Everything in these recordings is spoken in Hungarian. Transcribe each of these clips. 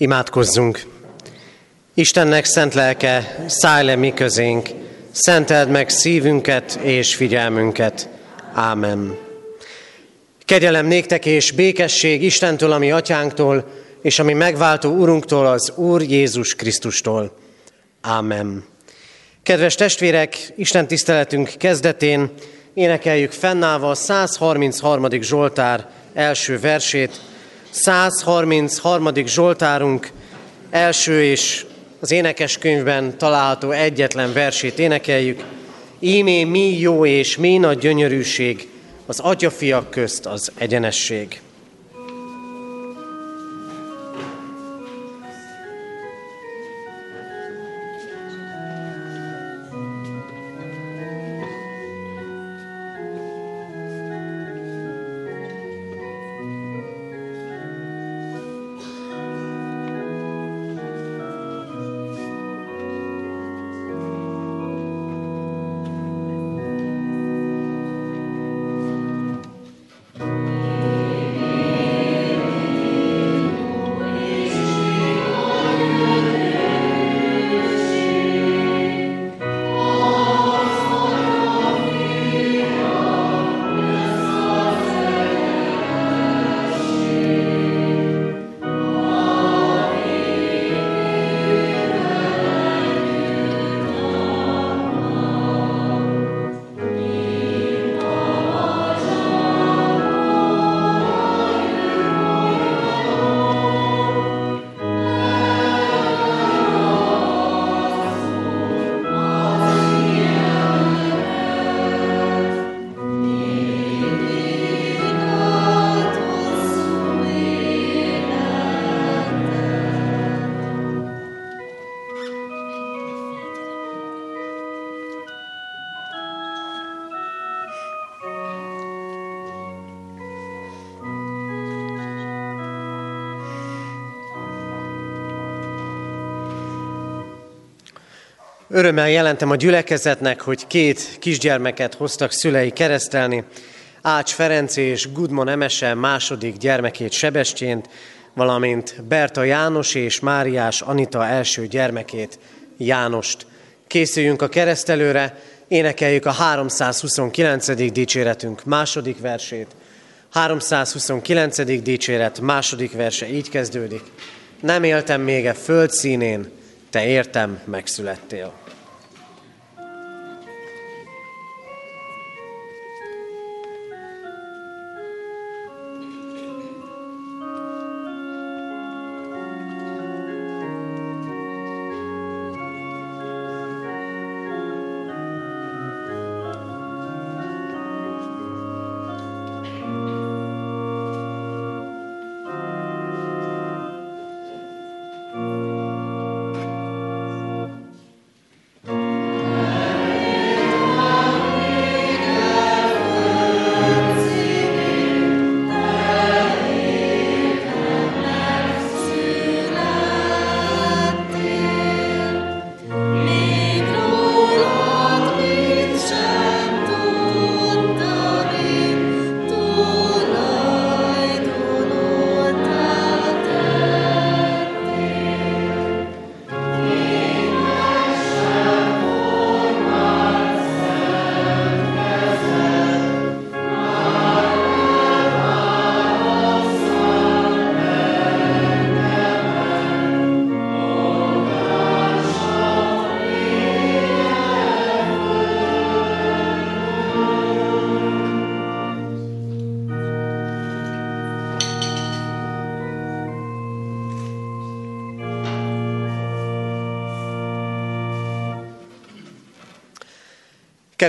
Imádkozzunk! Istennek szent lelke, szállj le mi közénk, szenteld meg szívünket és figyelmünket. Ámen. Kegyelem néktek és békesség Istentől, ami atyánktól, és ami megváltó Urunktól, az Úr Jézus Krisztustól. Ámen. Kedves testvérek, Isten tiszteletünk kezdetén énekeljük fennállva a 133. Zsoltár első versét, 133. Zsoltárunk első és az énekeskönyvben található egyetlen versét énekeljük. Ímé mi jó és mi nagy gyönyörűség, az atyafiak közt az egyenesség. Örömmel jelentem a gyülekezetnek, hogy két kisgyermeket hoztak szülei keresztelni, Ács Ferenc és Gudmon Emese második gyermekét Sebestyént, valamint Berta János és Máriás Anita első gyermekét, Jánost. Készüljünk a keresztelőre, énekeljük a 329. dicséretünk második versét. 329. dicséret második verse így kezdődik. Nem éltem még a föld színén, te értem megszülettél.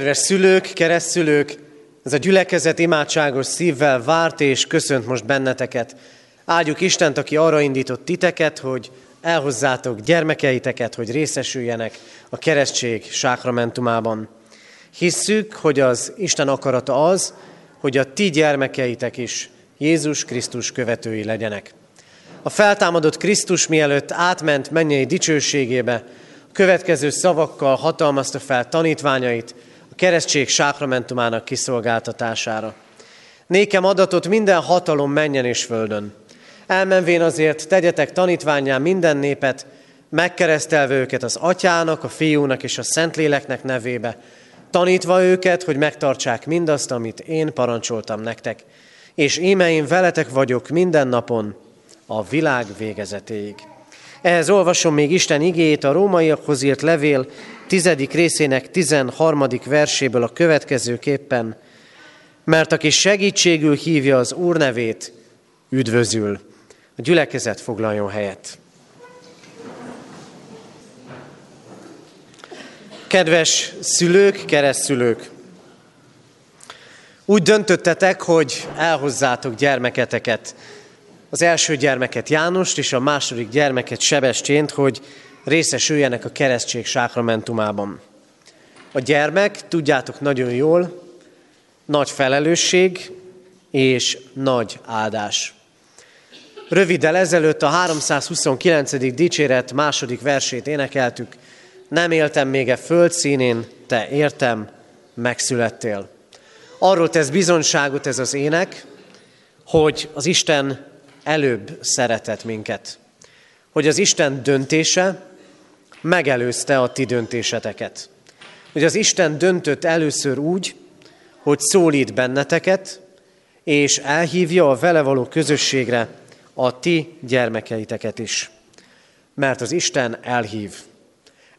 Kedves szülők, keresztszülők, ez a gyülekezet imádságos szívvel várt és köszönt most benneteket. Áldjuk Istent, aki arra indított titeket, hogy elhozzátok gyermekeiteket, hogy részesüljenek a keresztség sákramentumában. Hisszük, hogy az Isten akarata az, hogy a ti gyermekeitek is Jézus Krisztus követői legyenek. A feltámadott Krisztus mielőtt átment mennyei dicsőségébe, következő szavakkal hatalmazta fel tanítványait, keresztség sákramentumának kiszolgáltatására. Nékem adatot minden hatalom menjen és földön. Elmenvén azért tegyetek tanítványán minden népet, megkeresztelve őket az atyának, a fiúnak és a szentléleknek nevébe, tanítva őket, hogy megtartsák mindazt, amit én parancsoltam nektek. És íme én veletek vagyok minden napon, a világ végezetéig. Ehhez olvasom még Isten igéjét a rómaiakhoz írt levél tizedik részének tizenharmadik verséből a következőképpen, mert aki segítségül hívja az Úr nevét, üdvözül. A gyülekezet foglaljon helyet. Kedves szülők, keresztszülők! Úgy döntöttetek, hogy elhozzátok gyermeketeket, az első gyermeket Jánost és a második gyermeket Sebestyént, hogy részesüljenek a keresztség sákramentumában. A gyermek, tudjátok nagyon jól, nagy felelősség és nagy áldás. Röviddel ezelőtt a 329. dicséret második versét énekeltük. Nem éltem még e föld színén, te értem, megszülettél. Arról tesz bizonyságot ez az ének, hogy az Isten előbb szeretett minket. Hogy az Isten döntése megelőzte a ti döntéseteket. Hogy az Isten döntött először úgy, hogy szólít benneteket, és elhívja a vele való közösségre a ti gyermekeiteket is. Mert az Isten elhív.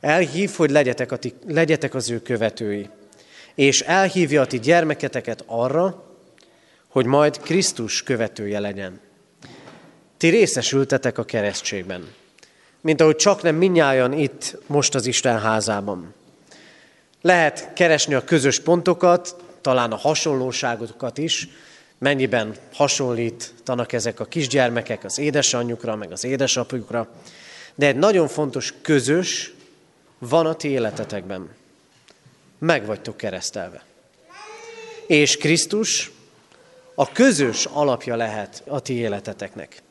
Elhív, hogy legyetek, a ti, legyetek az ő követői. És elhívja a ti gyermeketeket arra, hogy majd Krisztus követője legyen. Ti részesültetek a keresztségben, mint ahogy csak nem minnyáján itt most az Isten házában. Lehet keresni a közös pontokat, talán a hasonlóságokat is, mennyiben hasonlítanak ezek a kisgyermekek az édesanyjukra, meg az édesapjukra, de egy nagyon fontos közös van a ti életetekben. Meg vagytok keresztelve. És Krisztus a közös alapja lehet a ti életeteknek.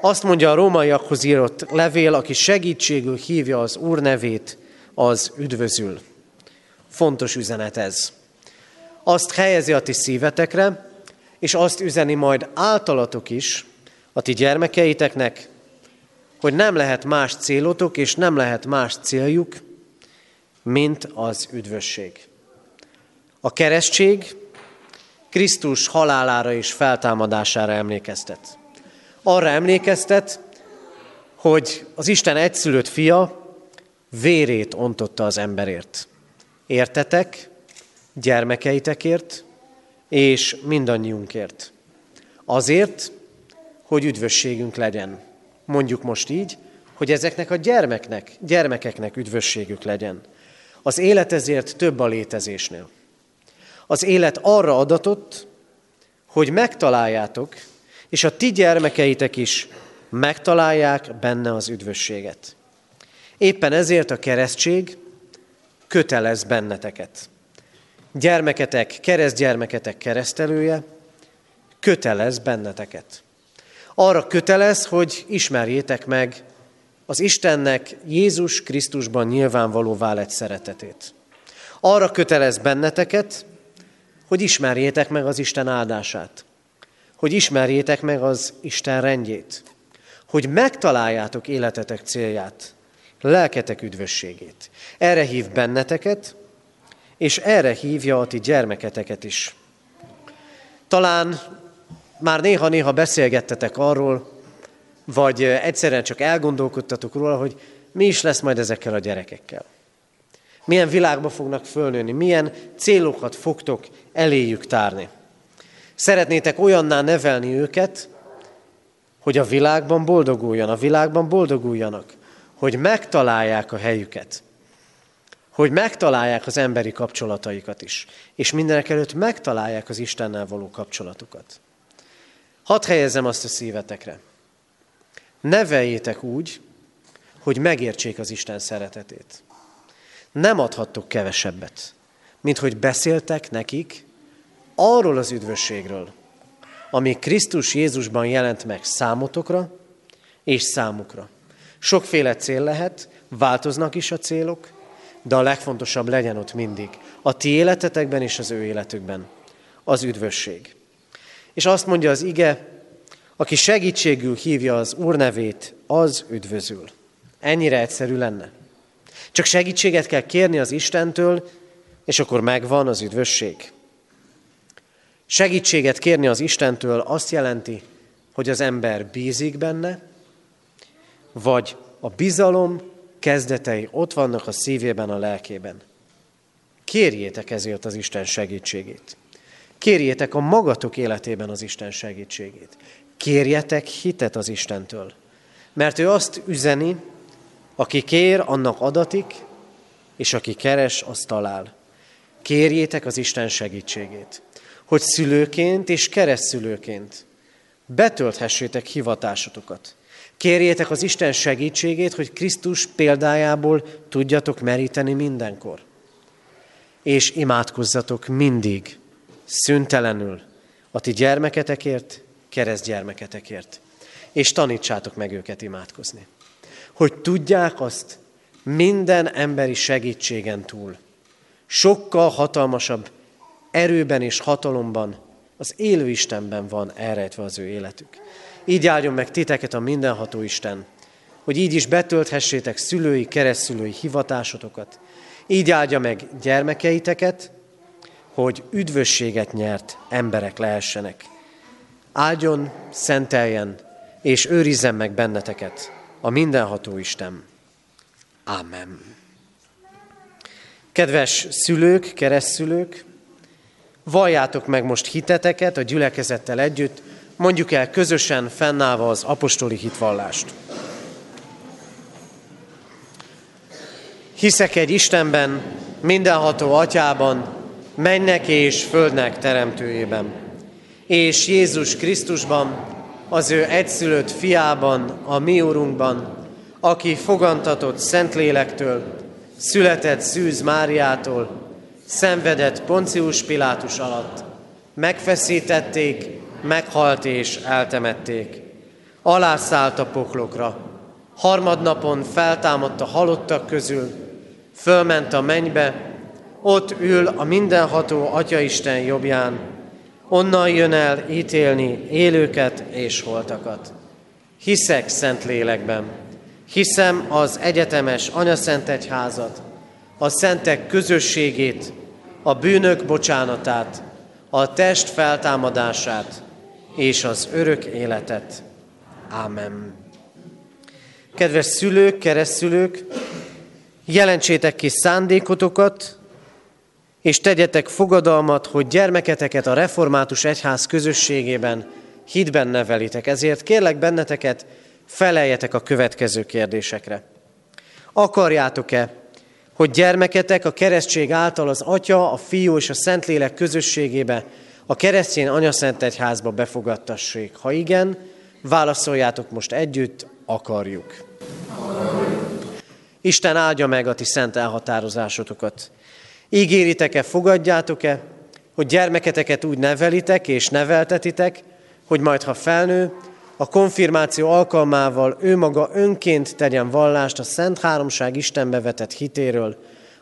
Azt mondja a rómaiakhoz írott levél, aki segítségül hívja az Úr nevét, az üdvözül. Fontos üzenet ez. Azt helyezi a ti szívetekre, és azt üzeni majd általatok is a ti gyermekeiteknek, hogy nem lehet más célotok, és nem lehet más céljuk, mint az üdvösség. A keresztség Krisztus halálára és feltámadására emlékeztet arra emlékeztet, hogy az Isten egyszülött fia vérét ontotta az emberért. Értetek, gyermekeitekért, és mindannyiunkért. Azért, hogy üdvösségünk legyen. Mondjuk most így, hogy ezeknek a gyermeknek, gyermekeknek üdvösségük legyen. Az élet ezért több a létezésnél. Az élet arra adatott, hogy megtaláljátok, és a ti gyermekeitek is megtalálják benne az üdvösséget. Éppen ezért a keresztség kötelez benneteket. Gyermeketek, keresztgyermeketek keresztelője kötelez benneteket. Arra kötelez, hogy ismerjétek meg az Istennek Jézus Krisztusban nyilvánvalóvá lett szeretetét. Arra kötelez benneteket, hogy ismerjétek meg az Isten áldását hogy ismerjétek meg az Isten rendjét, hogy megtaláljátok életetek célját, lelketek üdvösségét. Erre hív benneteket, és erre hívja a ti gyermeketeket is. Talán már néha-néha beszélgettetek arról, vagy egyszerűen csak elgondolkodtatok róla, hogy mi is lesz majd ezekkel a gyerekekkel. Milyen világba fognak fölnőni, milyen célokat fogtok eléjük tárni. Szeretnétek olyanná nevelni őket, hogy a világban boldoguljon, a világban boldoguljanak, hogy megtalálják a helyüket, hogy megtalálják az emberi kapcsolataikat is, és mindenek előtt megtalálják az Istennel való kapcsolatukat. Hadd helyezzem azt a szívetekre. Neveljétek úgy, hogy megértsék az Isten szeretetét. Nem adhattok kevesebbet, mint hogy beszéltek nekik arról az üdvösségről, ami Krisztus Jézusban jelent meg számotokra és számukra. Sokféle cél lehet, változnak is a célok, de a legfontosabb legyen ott mindig, a ti életetekben és az ő életükben, az üdvösség. És azt mondja az ige, Aki segítségül hívja az Úr nevét, az üdvözül. Ennyire egyszerű lenne. Csak segítséget kell kérni az Istentől, és akkor megvan az üdvösség. Segítséget kérni az Istentől azt jelenti, hogy az ember bízik benne, vagy a bizalom kezdetei ott vannak a szívében, a lelkében. Kérjétek ezért az Isten segítségét. Kérjétek a magatok életében az Isten segítségét. Kérjetek hitet az Istentől. Mert ő azt üzeni, aki kér, annak adatik, és aki keres, azt talál. Kérjétek az Isten segítségét, hogy szülőként és keresztszülőként betölthessétek hivatásotokat. Kérjétek az Isten segítségét, hogy Krisztus példájából tudjatok meríteni mindenkor. És imádkozzatok mindig, szüntelenül a ti gyermeketekért, keresztgyermeketekért. És tanítsátok meg őket imádkozni. Hogy tudják azt minden emberi segítségen túl, sokkal hatalmasabb erőben és hatalomban, az élő Istenben van elrejtve az ő életük. Így áldjon meg titeket a mindenható Isten, hogy így is betölthessétek szülői, keresztszülői hivatásotokat. Így áldja meg gyermekeiteket, hogy üdvösséget nyert emberek lehessenek. Áldjon, szenteljen, és őrizzen meg benneteket a mindenható Isten. Amen. Kedves szülők, keresztszülők, valljátok meg most hiteteket a gyülekezettel együtt, mondjuk el közösen fennállva az apostoli hitvallást. Hiszek egy Istenben, mindenható atyában, mennek és földnek teremtőjében, és Jézus Krisztusban, az ő egyszülött fiában, a mi Urunkban, aki fogantatott Szentlélektől, született Szűz Máriától, szenvedett Poncius Pilátus alatt, megfeszítették, meghalt és eltemették. Alászállt a poklokra, harmadnapon feltámadt halottak közül, fölment a mennybe, ott ül a mindenható Atyaisten jobbján, onnan jön el ítélni élőket és holtakat. Hiszek szent lélekben, hiszem az egyetemes anyaszent egyházat, a szentek közösségét, a bűnök bocsánatát, a test feltámadását és az örök életet. Ámen. Kedves szülők, keresztülők, jelentsétek ki szándékotokat, és tegyetek fogadalmat, hogy gyermeketeket a református egyház közösségében hitben nevelitek. Ezért kérlek benneteket, feleljetek a következő kérdésekre. Akarjátok-e, hogy gyermeketek a keresztség által az Atya, a Fiú és a Szentlélek közösségébe, a keresztény anyaszent egyházba befogadtassék? Ha igen, válaszoljátok most együtt, akarjuk. Isten áldja meg a ti szent elhatározásotokat. Ígéritek-e, fogadjátok-e, hogy gyermeketeket úgy nevelitek és neveltetitek, hogy majd ha felnő, a konfirmáció alkalmával ő maga önként tegyen vallást a Szent Háromság Istenbe vetett hitéről,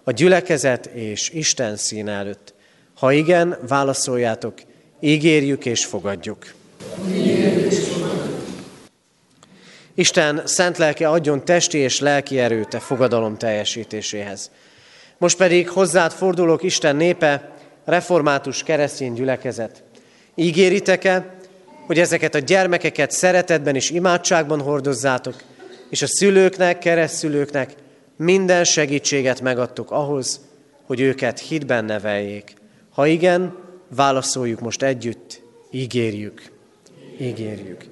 a gyülekezet és Isten szín előtt. Ha igen, válaszoljátok, ígérjük és fogadjuk. Isten szent lelke adjon testi és lelki erőt a fogadalom teljesítéséhez. Most pedig hozzád fordulok, Isten népe, református keresztény gyülekezet. Ígéritek-e, hogy ezeket a gyermekeket szeretetben és imádságban hordozzátok, és a szülőknek, keresztszülőknek minden segítséget megadtuk ahhoz, hogy őket hitben neveljék. Ha igen, válaszoljuk most együtt, ígérjük, ígérjük.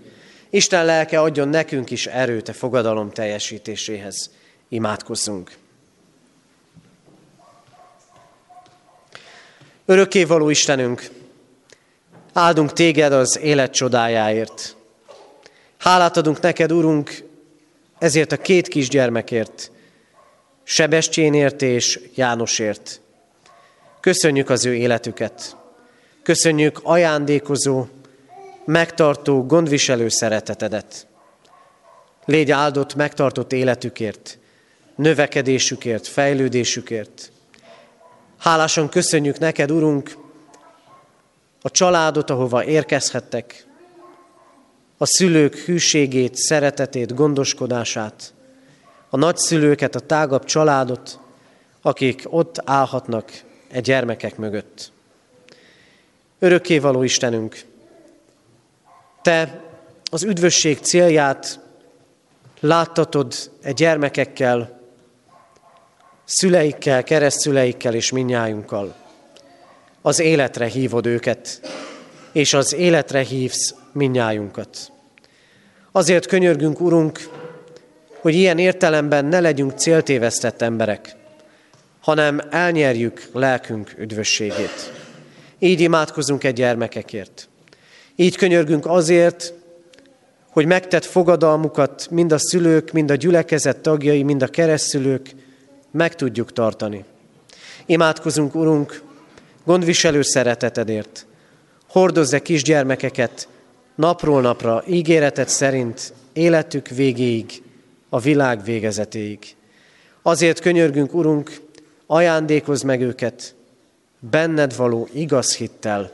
Isten lelke adjon nekünk is erőt a fogadalom teljesítéséhez. Imádkozzunk. Örökkévaló Istenünk, áldunk téged az élet csodájáért. Hálát adunk neked, Urunk, ezért a két kisgyermekért, Sebestyénért és Jánosért. Köszönjük az ő életüket. Köszönjük ajándékozó, megtartó, gondviselő szeretetedet. Légy áldott, megtartott életükért, növekedésükért, fejlődésükért. Hálásan köszönjük neked, Urunk, a családot, ahova érkezhettek, a szülők hűségét, szeretetét, gondoskodását, a nagyszülőket, a tágabb családot, akik ott állhatnak e gyermekek mögött. Örökkévaló Istenünk, Te az üdvösség célját láttatod e gyermekekkel, szüleikkel, keresztszüleikkel és minnyájunkkal. Az életre hívod őket, és az életre hívsz minnyájunkat. Azért könyörgünk, Urunk, hogy ilyen értelemben ne legyünk céltévesztett emberek, hanem elnyerjük lelkünk üdvösségét. Így imádkozunk egy gyermekekért. Így könyörgünk azért, hogy megtett fogadalmukat mind a szülők, mind a gyülekezet tagjai, mind a keresztülők meg tudjuk tartani. Imádkozunk, Urunk, gondviselő szeretetedért. Hordozz-e kisgyermekeket napról napra, ígéretet szerint, életük végéig, a világ végezetéig. Azért könyörgünk, Urunk, ajándékozz meg őket benned való igaz hittel,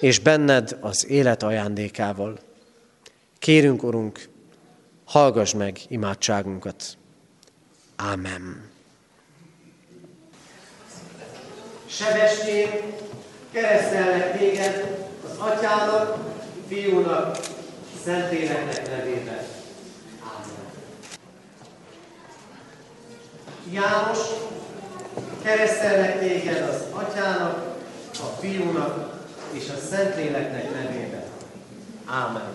és benned az élet ajándékával. Kérünk, Urunk, hallgass meg imádságunkat. Ámen. Sebestén keresztelnek téged az atyának, fiúnak, Szentléleknek nevében. Ámen. János, keresztelnek téged az atyának, a fiúnak és a Szentléleknek nevében. Ámen.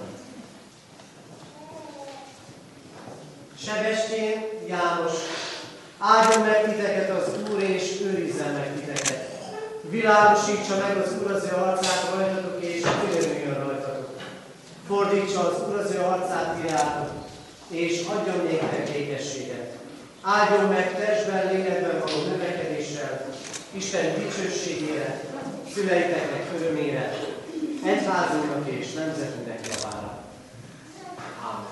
Sebestén János, áldjon meg titeket az Úr, és őrizzen meg titeket. Világosítsa meg az Úr az ő arcát rajtatok, és örüljön rajtatok. Fordítsa az Úr arcát irátok, és adjon néktek békességet. Áldjon meg testben, lélekben való növekedéssel, Isten dicsőségére, szüleiteknek örömére, egyházunknak és nemzetünknek javára. Amen.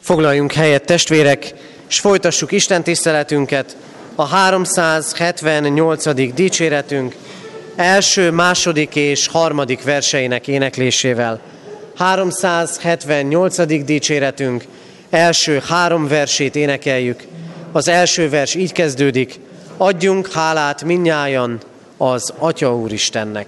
Foglaljunk helyet, testvérek, és folytassuk Isten tiszteletünket a 378. dicséretünk első, második és harmadik verseinek éneklésével. 378. dicséretünk első három versét énekeljük. Az első vers így kezdődik, adjunk hálát minnyájan az Atya Úristennek.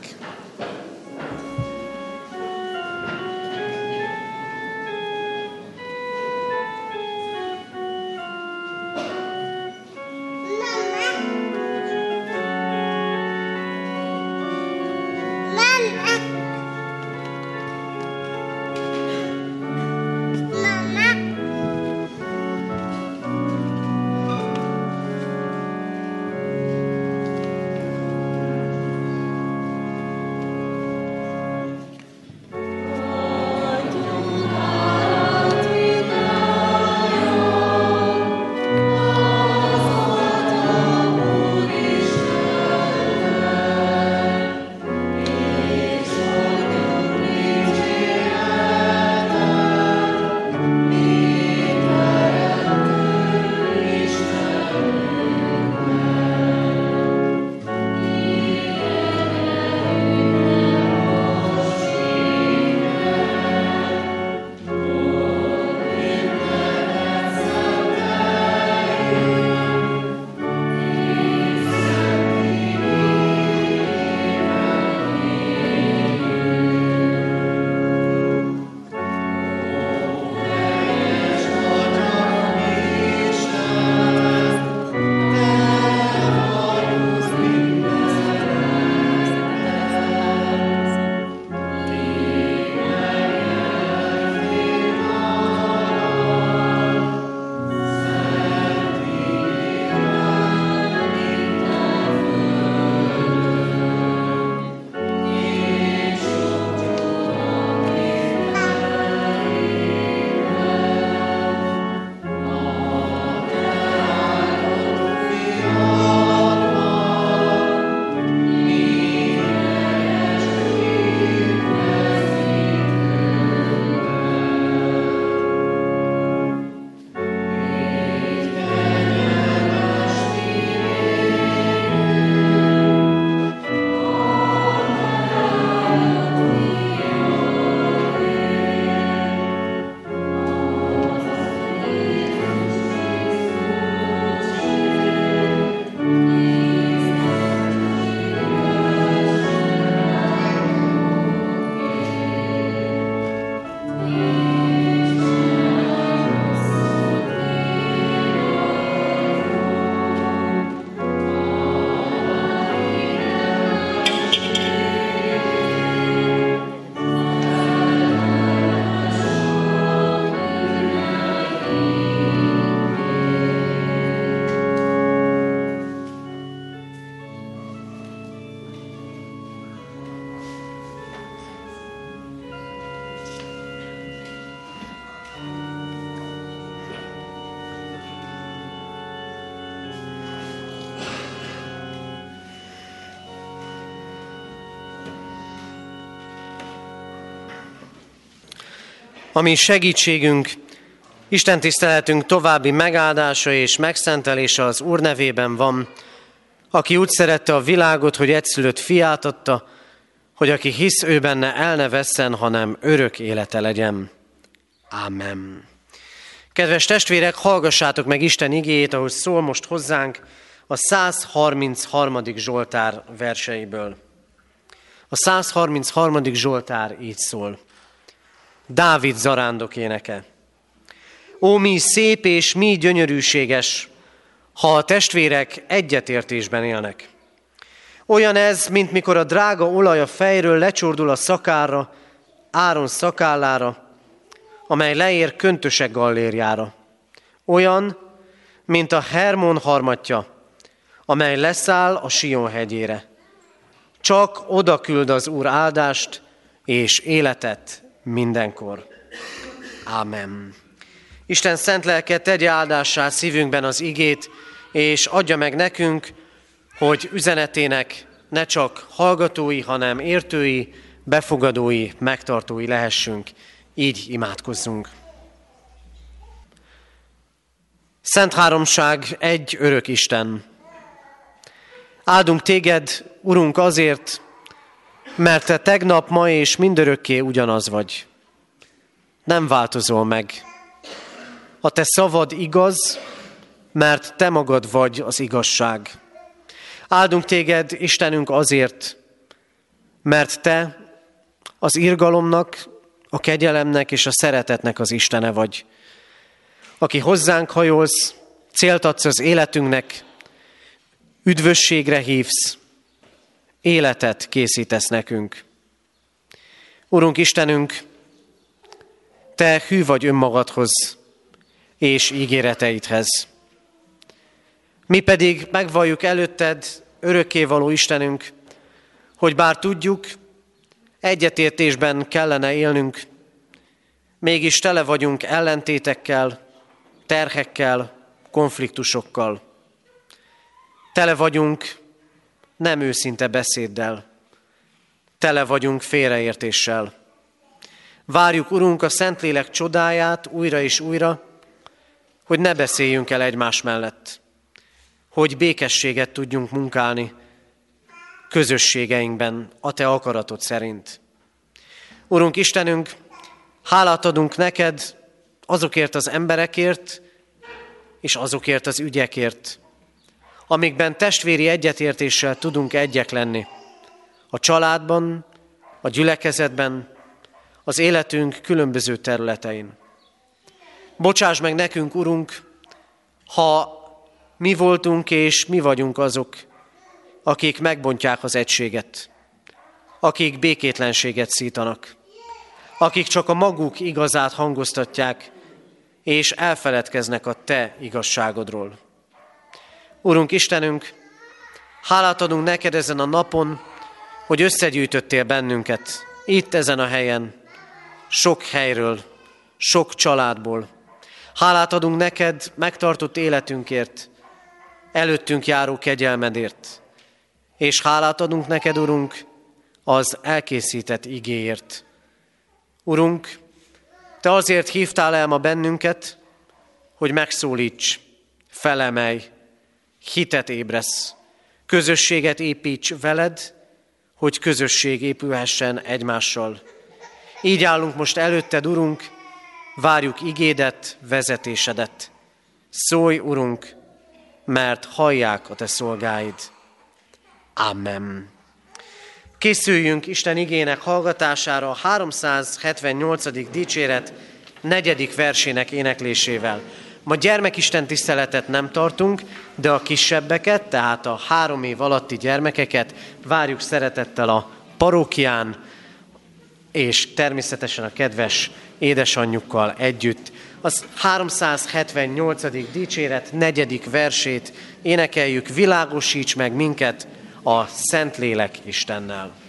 Ami segítségünk, Isten tiszteletünk további megáldása és megszentelése az Úr nevében van, aki úgy szerette a világot, hogy egyszülött fiát adta, hogy aki hisz ő benne el ne vesszen, hanem örök élete legyen. Amen. Kedves testvérek, hallgassátok meg Isten igéjét, ahogy szól most hozzánk a 133. Zsoltár verseiből. A 133. Zsoltár így szól. Dávid zarándok éneke. Ó, mi szép és mi gyönyörűséges, ha a testvérek egyetértésben élnek. Olyan ez, mint mikor a drága olaj a fejről lecsordul a szakára, Áron szakállára, amely leér köntösek gallérjára. Olyan, mint a Hermon harmatja, amely leszáll a Sion hegyére. Csak oda küld az Úr áldást és életet mindenkor. Ámen. Isten szent lelke tegye áldássá szívünkben az igét, és adja meg nekünk, hogy üzenetének ne csak hallgatói, hanem értői, befogadói, megtartói lehessünk. Így imádkozzunk. Szent Háromság, egy örök Isten. Áldunk téged, Urunk, azért, mert te tegnap, ma és mindörökké ugyanaz vagy. Nem változol meg. A te szavad igaz, mert te magad vagy az igazság. Áldunk téged, Istenünk, azért, mert te az irgalomnak, a kegyelemnek és a szeretetnek az Istene vagy. Aki hozzánk hajolsz, célt adsz az életünknek, üdvösségre hívsz, életet készítesz nekünk. Urunk Istenünk, Te hű vagy önmagadhoz és ígéreteidhez. Mi pedig megvalljuk előtted, örökkévaló Istenünk, hogy bár tudjuk, egyetértésben kellene élnünk, mégis tele vagyunk ellentétekkel, terhekkel, konfliktusokkal. Tele vagyunk nem őszinte beszéddel, tele vagyunk félreértéssel. Várjuk, Urunk, a Szentlélek csodáját újra és újra, hogy ne beszéljünk el egymás mellett, hogy békességet tudjunk munkálni közösségeinkben a Te akaratod szerint. Urunk Istenünk, hálát adunk neked azokért az emberekért, és azokért az ügyekért, amikben testvéri egyetértéssel tudunk egyek lenni. A családban, a gyülekezetben, az életünk különböző területein. Bocsáss meg nekünk, Urunk, ha mi voltunk és mi vagyunk azok, akik megbontják az egységet, akik békétlenséget szítanak, akik csak a maguk igazát hangoztatják, és elfeledkeznek a Te igazságodról. Urunk Istenünk, hálát adunk neked ezen a napon, hogy összegyűjtöttél bennünket, itt ezen a helyen, sok helyről, sok családból. Hálát adunk neked megtartott életünkért, előttünk járó kegyelmedért. És hálát adunk neked, Urunk, az elkészített igéért. Urunk, Te azért hívtál el ma bennünket, hogy megszólíts, felemelj, hitet ébresz, közösséget építs veled, hogy közösség épülhessen egymással. Így állunk most előtted, Urunk, várjuk igédet, vezetésedet. Szólj, Urunk, mert hallják a Te szolgáid. Amen. Készüljünk Isten igének hallgatására a 378. dicséret negyedik versének éneklésével. Ma gyermekisten tiszteletet nem tartunk, de a kisebbeket, tehát a három év alatti gyermekeket várjuk szeretettel a parókián, és természetesen a kedves édesanyjukkal együtt. Az 378. dicséret negyedik versét énekeljük, világosíts meg minket a Szentlélek Istennel.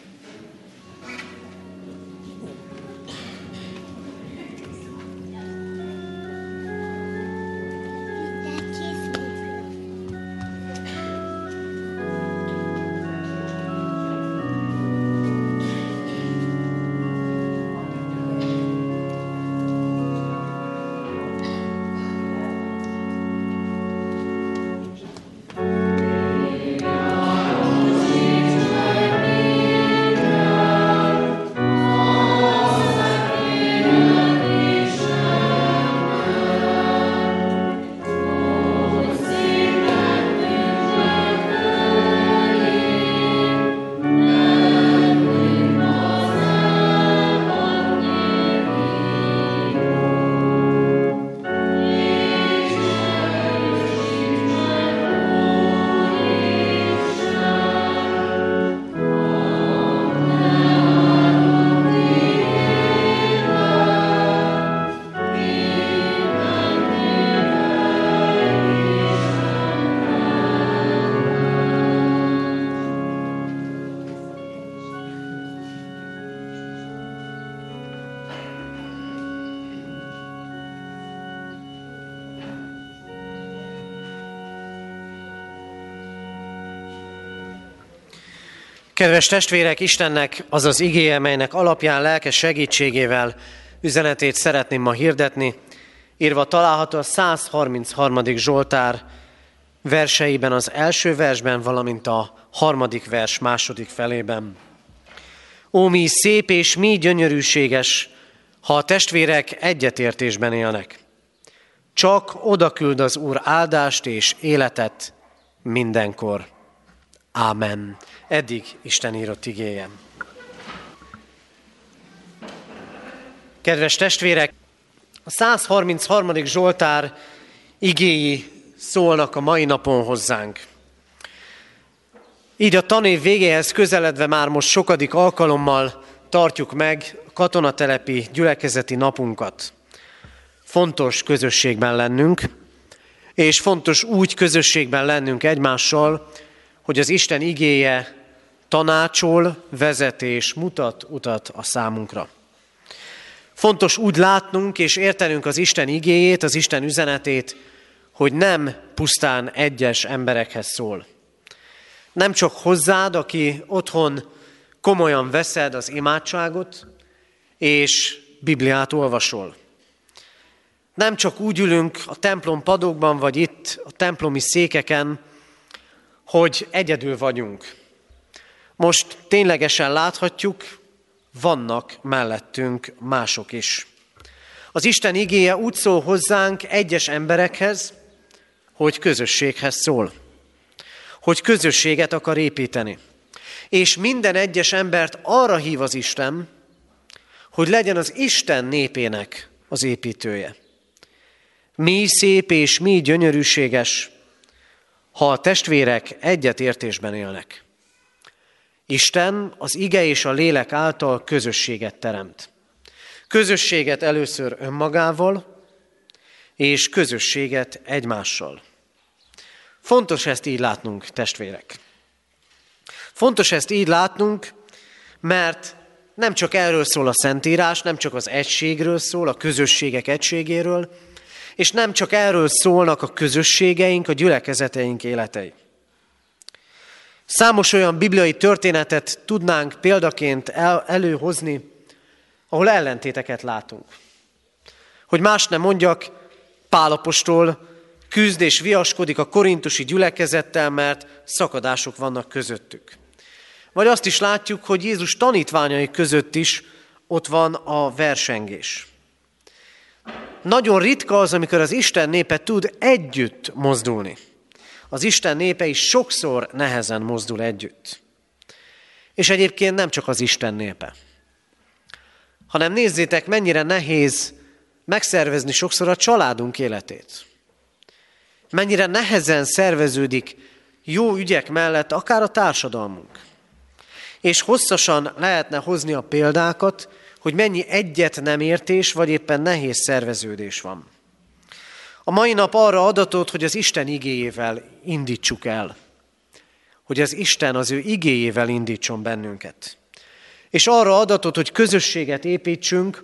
Kedves testvérek, Istennek az az igéje, melynek alapján lelkes segítségével üzenetét szeretném ma hirdetni, írva található a 133. Zsoltár verseiben, az első versben, valamint a harmadik vers második felében. Ó, mi szép és mi gyönyörűséges, ha a testvérek egyetértésben élnek. Csak oda küld az Úr áldást és életet mindenkor. Ámen. Eddig Isten írott igéjem. Kedves testvérek, a 133. Zsoltár igéi szólnak a mai napon hozzánk. Így a tanév végéhez közeledve már most sokadik alkalommal tartjuk meg a katonatelepi gyülekezeti napunkat. Fontos közösségben lennünk, és fontos úgy közösségben lennünk egymással, hogy az Isten igéje tanácsol, vezetés, mutat utat a számunkra. Fontos úgy látnunk és értenünk az Isten igéjét, az Isten üzenetét, hogy nem pusztán egyes emberekhez szól. Nem csak hozzád, aki otthon komolyan veszed az imádságot, és Bibliát olvasol. Nem csak úgy ülünk a templom padokban, vagy itt a templomi székeken, hogy egyedül vagyunk. Most ténylegesen láthatjuk, vannak mellettünk mások is. Az Isten igéje úgy szól hozzánk egyes emberekhez, hogy közösséghez szól. Hogy közösséget akar építeni. És minden egyes embert arra hív az Isten, hogy legyen az Isten népének az építője. Mi szép és mi gyönyörűséges, ha a testvérek egyetértésben élnek. Isten az ige és a lélek által közösséget teremt. Közösséget először önmagával, és közösséget egymással. Fontos ezt így látnunk, testvérek. Fontos ezt így látnunk, mert nem csak erről szól a Szentírás, nem csak az egységről szól, a közösségek egységéről, és nem csak erről szólnak a közösségeink, a gyülekezeteink életei. Számos olyan bibliai történetet tudnánk példaként el, előhozni, ahol ellentéteket látunk. Hogy más nem mondjak, Pálapostól küzd és viaskodik a korintusi gyülekezettel, mert szakadások vannak közöttük. Vagy azt is látjuk, hogy Jézus tanítványai között is ott van a versengés. Nagyon ritka az, amikor az Isten népe tud együtt mozdulni. Az Isten népe is sokszor nehezen mozdul együtt. És egyébként nem csak az Isten népe, hanem nézzétek, mennyire nehéz megszervezni sokszor a családunk életét. Mennyire nehezen szerveződik jó ügyek mellett akár a társadalmunk. És hosszasan lehetne hozni a példákat, hogy mennyi egyet nem értés, vagy éppen nehéz szerveződés van. A mai nap arra adatot, hogy az Isten igéjével indítsuk el. Hogy az Isten az ő igéjével indítson bennünket. És arra adatot, hogy közösséget építsünk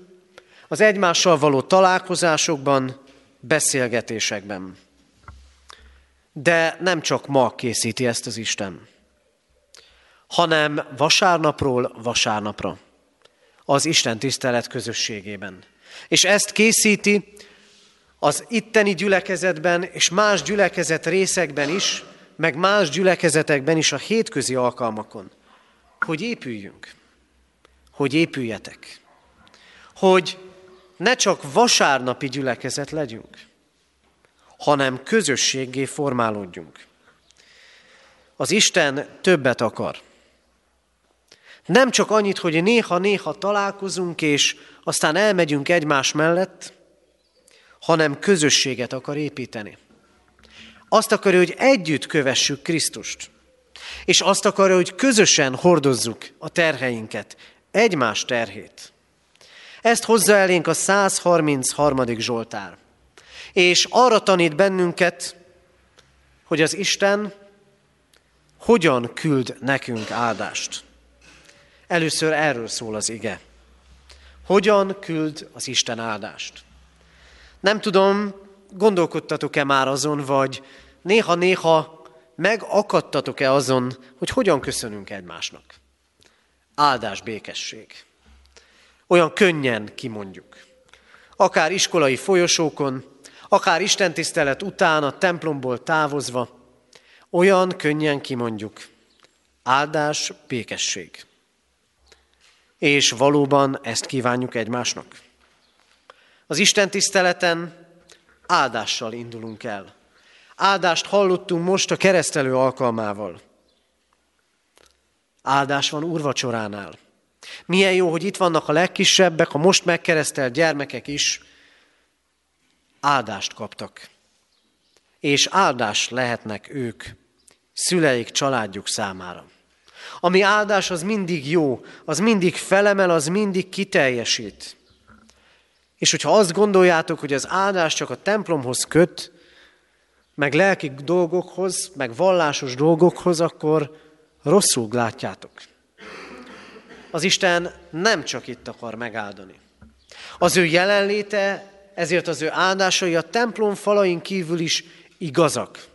az egymással való találkozásokban, beszélgetésekben. De nem csak ma készíti ezt az Isten, hanem vasárnapról vasárnapra az Isten tisztelet közösségében. És ezt készíti az itteni gyülekezetben és más gyülekezet részekben is, meg más gyülekezetekben is a hétközi alkalmakon, hogy épüljünk, hogy épüljetek, hogy ne csak vasárnapi gyülekezet legyünk, hanem közösségé formálódjunk. Az Isten többet akar. Nem csak annyit, hogy néha-néha találkozunk, és aztán elmegyünk egymás mellett, hanem közösséget akar építeni. Azt akarja, hogy együtt kövessük Krisztust. És azt akarja, hogy közösen hordozzuk a terheinket, egymás terhét. Ezt hozza elénk a 133. Zsoltár. És arra tanít bennünket, hogy az Isten hogyan küld nekünk áldást. Először erről szól az ige. Hogyan küld az Isten áldást? Nem tudom, gondolkodtatok-e már azon, vagy néha-néha megakadtatok-e azon, hogy hogyan köszönünk egymásnak? Áldás, békesség. Olyan könnyen kimondjuk. Akár iskolai folyosókon, akár istentisztelet után a templomból távozva, olyan könnyen kimondjuk. Áldás, békesség. És valóban ezt kívánjuk egymásnak. Az Isten tiszteleten áldással indulunk el. Áldást hallottunk most a keresztelő alkalmával. Áldás van úrvacsoránál. Milyen jó, hogy itt vannak a legkisebbek, a most megkeresztelt gyermekek is. Áldást kaptak. És áldás lehetnek ők, szüleik, családjuk számára. Ami áldás, az mindig jó, az mindig felemel, az mindig kiteljesít. És hogyha azt gondoljátok, hogy az áldás csak a templomhoz köt, meg lelki dolgokhoz, meg vallásos dolgokhoz, akkor rosszul látjátok. Az Isten nem csak itt akar megáldani. Az ő jelenléte, ezért az ő áldásai a templom falain kívül is igazak.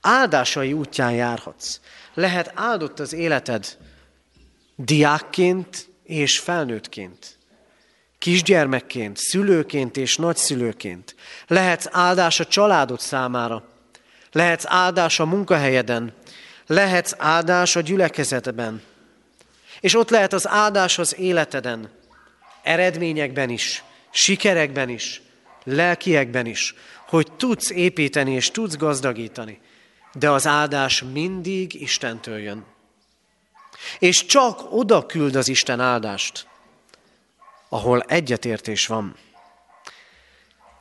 Áldásai útján járhatsz. Lehet áldott az életed diákként és felnőttként kisgyermekként, szülőként és nagyszülőként. Lehetsz áldás a családod számára, lehetsz áldás a munkahelyeden, lehetsz áldás a gyülekezetben. És ott lehet az áldás az életeden, eredményekben is, sikerekben is, lelkiekben is, hogy tudsz építeni és tudsz gazdagítani. De az áldás mindig Istentől jön. És csak oda küld az Isten áldást, ahol egyetértés van.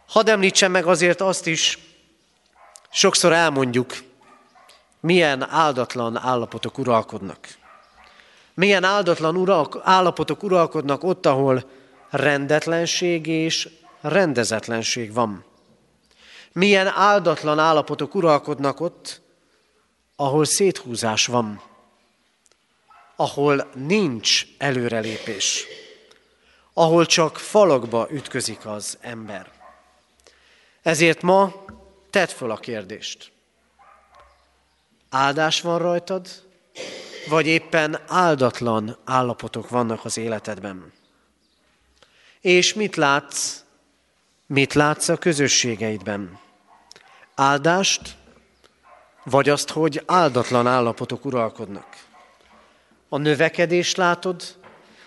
Hadd említsem meg azért azt is, sokszor elmondjuk, milyen áldatlan állapotok uralkodnak. Milyen áldatlan ural, állapotok uralkodnak ott, ahol rendetlenség és rendezetlenség van. Milyen áldatlan állapotok uralkodnak ott, ahol széthúzás van, ahol nincs előrelépés ahol csak falakba ütközik az ember. Ezért ma tedd föl a kérdést. Áldás van rajtad, vagy éppen áldatlan állapotok vannak az életedben? És mit látsz? Mit látsz a közösségeidben? Áldást, vagy azt, hogy áldatlan állapotok uralkodnak? A növekedést látod,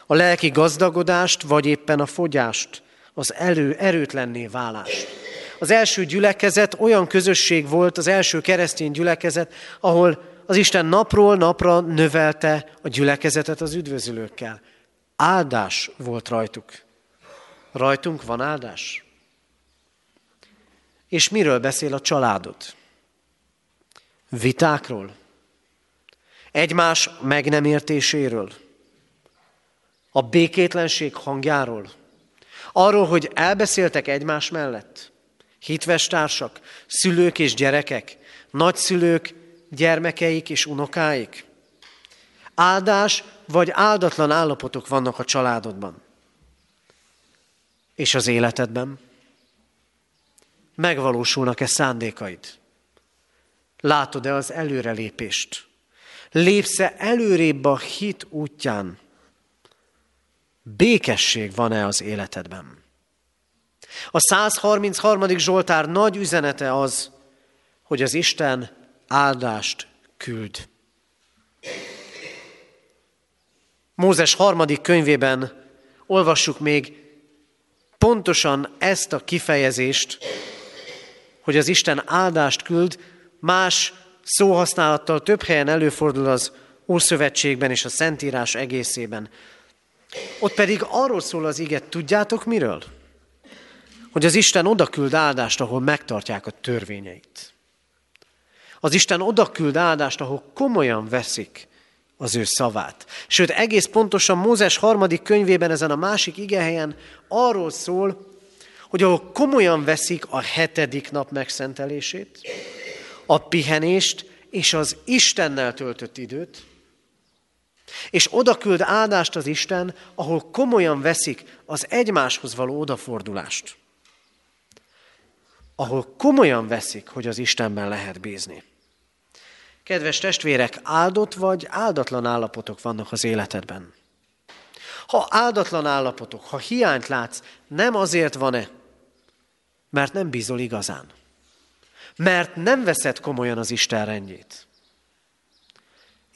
a lelki gazdagodást, vagy éppen a fogyást, az elő, erőtlenné válást. Az első gyülekezet olyan közösség volt, az első keresztény gyülekezet, ahol az Isten napról napra növelte a gyülekezetet az üdvözülőkkel. Áldás volt rajtuk. Rajtunk van áldás? És miről beszél a családod? Vitákról? Egymás meg nem értéséről? A békétlenség hangjáról, arról, hogy elbeszéltek egymás mellett, hitves társak, szülők és gyerekek, nagyszülők, gyermekeik és unokáik. Áldás vagy áldatlan állapotok vannak a családodban. És az életedben? Megvalósulnak-e szándékaid? Látod-e az előrelépést? Lépsz-e előrébb a hit útján? Békesség van-e az életedben. A 133. Zsoltár nagy üzenete az, hogy az Isten áldást küld. Mózes harmadik könyvében olvassuk még pontosan ezt a kifejezést, hogy az Isten áldást küld, más szóhasználattal több helyen előfordul az Ószövetségben és a Szentírás egészében. Ott pedig arról szól az iget, tudjátok miről? Hogy az Isten odaküld áldást, ahol megtartják a törvényeit. Az Isten odaküld áldást, ahol komolyan veszik az ő szavát. Sőt, egész pontosan Mózes harmadik könyvében ezen a másik igehelyen arról szól, hogy ahol komolyan veszik a hetedik nap megszentelését, a pihenést és az Istennel töltött időt, és oda küld áldást az Isten, ahol komolyan veszik az egymáshoz való odafordulást. Ahol komolyan veszik, hogy az Istenben lehet bízni. Kedves testvérek, áldott vagy áldatlan állapotok vannak az életedben. Ha áldatlan állapotok, ha hiányt látsz, nem azért van-e, mert nem bízol igazán. Mert nem veszed komolyan az Isten rendjét.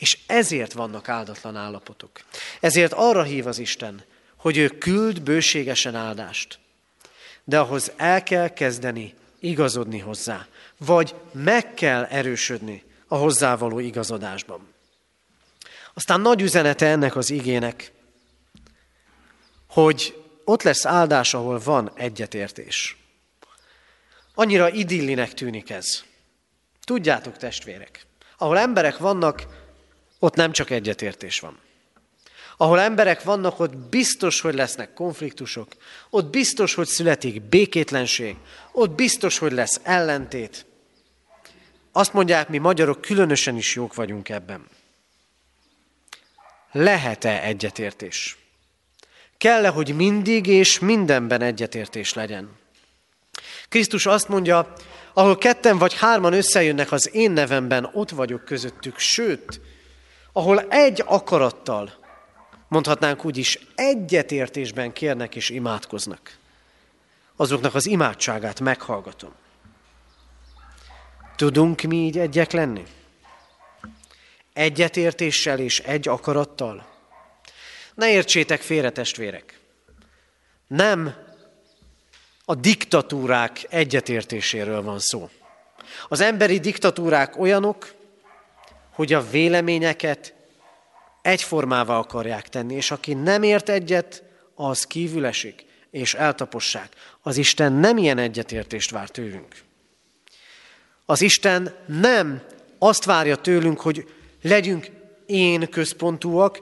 És ezért vannak áldatlan állapotok. Ezért arra hív az Isten, hogy ő küld bőségesen áldást. De ahhoz el kell kezdeni igazodni hozzá, vagy meg kell erősödni a hozzávaló igazodásban. Aztán nagy üzenete ennek az igének, hogy ott lesz áldás, ahol van egyetértés. Annyira idillinek tűnik ez. Tudjátok, testvérek, ahol emberek vannak, ott nem csak egyetértés van. Ahol emberek vannak, ott biztos, hogy lesznek konfliktusok, ott biztos, hogy születik békétlenség, ott biztos, hogy lesz ellentét. Azt mondják, mi magyarok különösen is jók vagyunk ebben. Lehet-e egyetértés? Kell-e, hogy mindig és mindenben egyetértés legyen? Krisztus azt mondja, ahol ketten vagy hárman összejönnek az én nevemben, ott vagyok közöttük, sőt, ahol egy akarattal, mondhatnánk úgy is, egyetértésben kérnek és imádkoznak. Azoknak az imádságát meghallgatom. Tudunk mi így egyek lenni? Egyetértéssel és egy akarattal? Ne értsétek félre, testvérek! Nem a diktatúrák egyetértéséről van szó. Az emberi diktatúrák olyanok, hogy a véleményeket egyformává akarják tenni, és aki nem ért egyet, az kívül esik, és eltapossák. Az Isten nem ilyen egyetértést vár tőlünk. Az Isten nem azt várja tőlünk, hogy legyünk én központúak,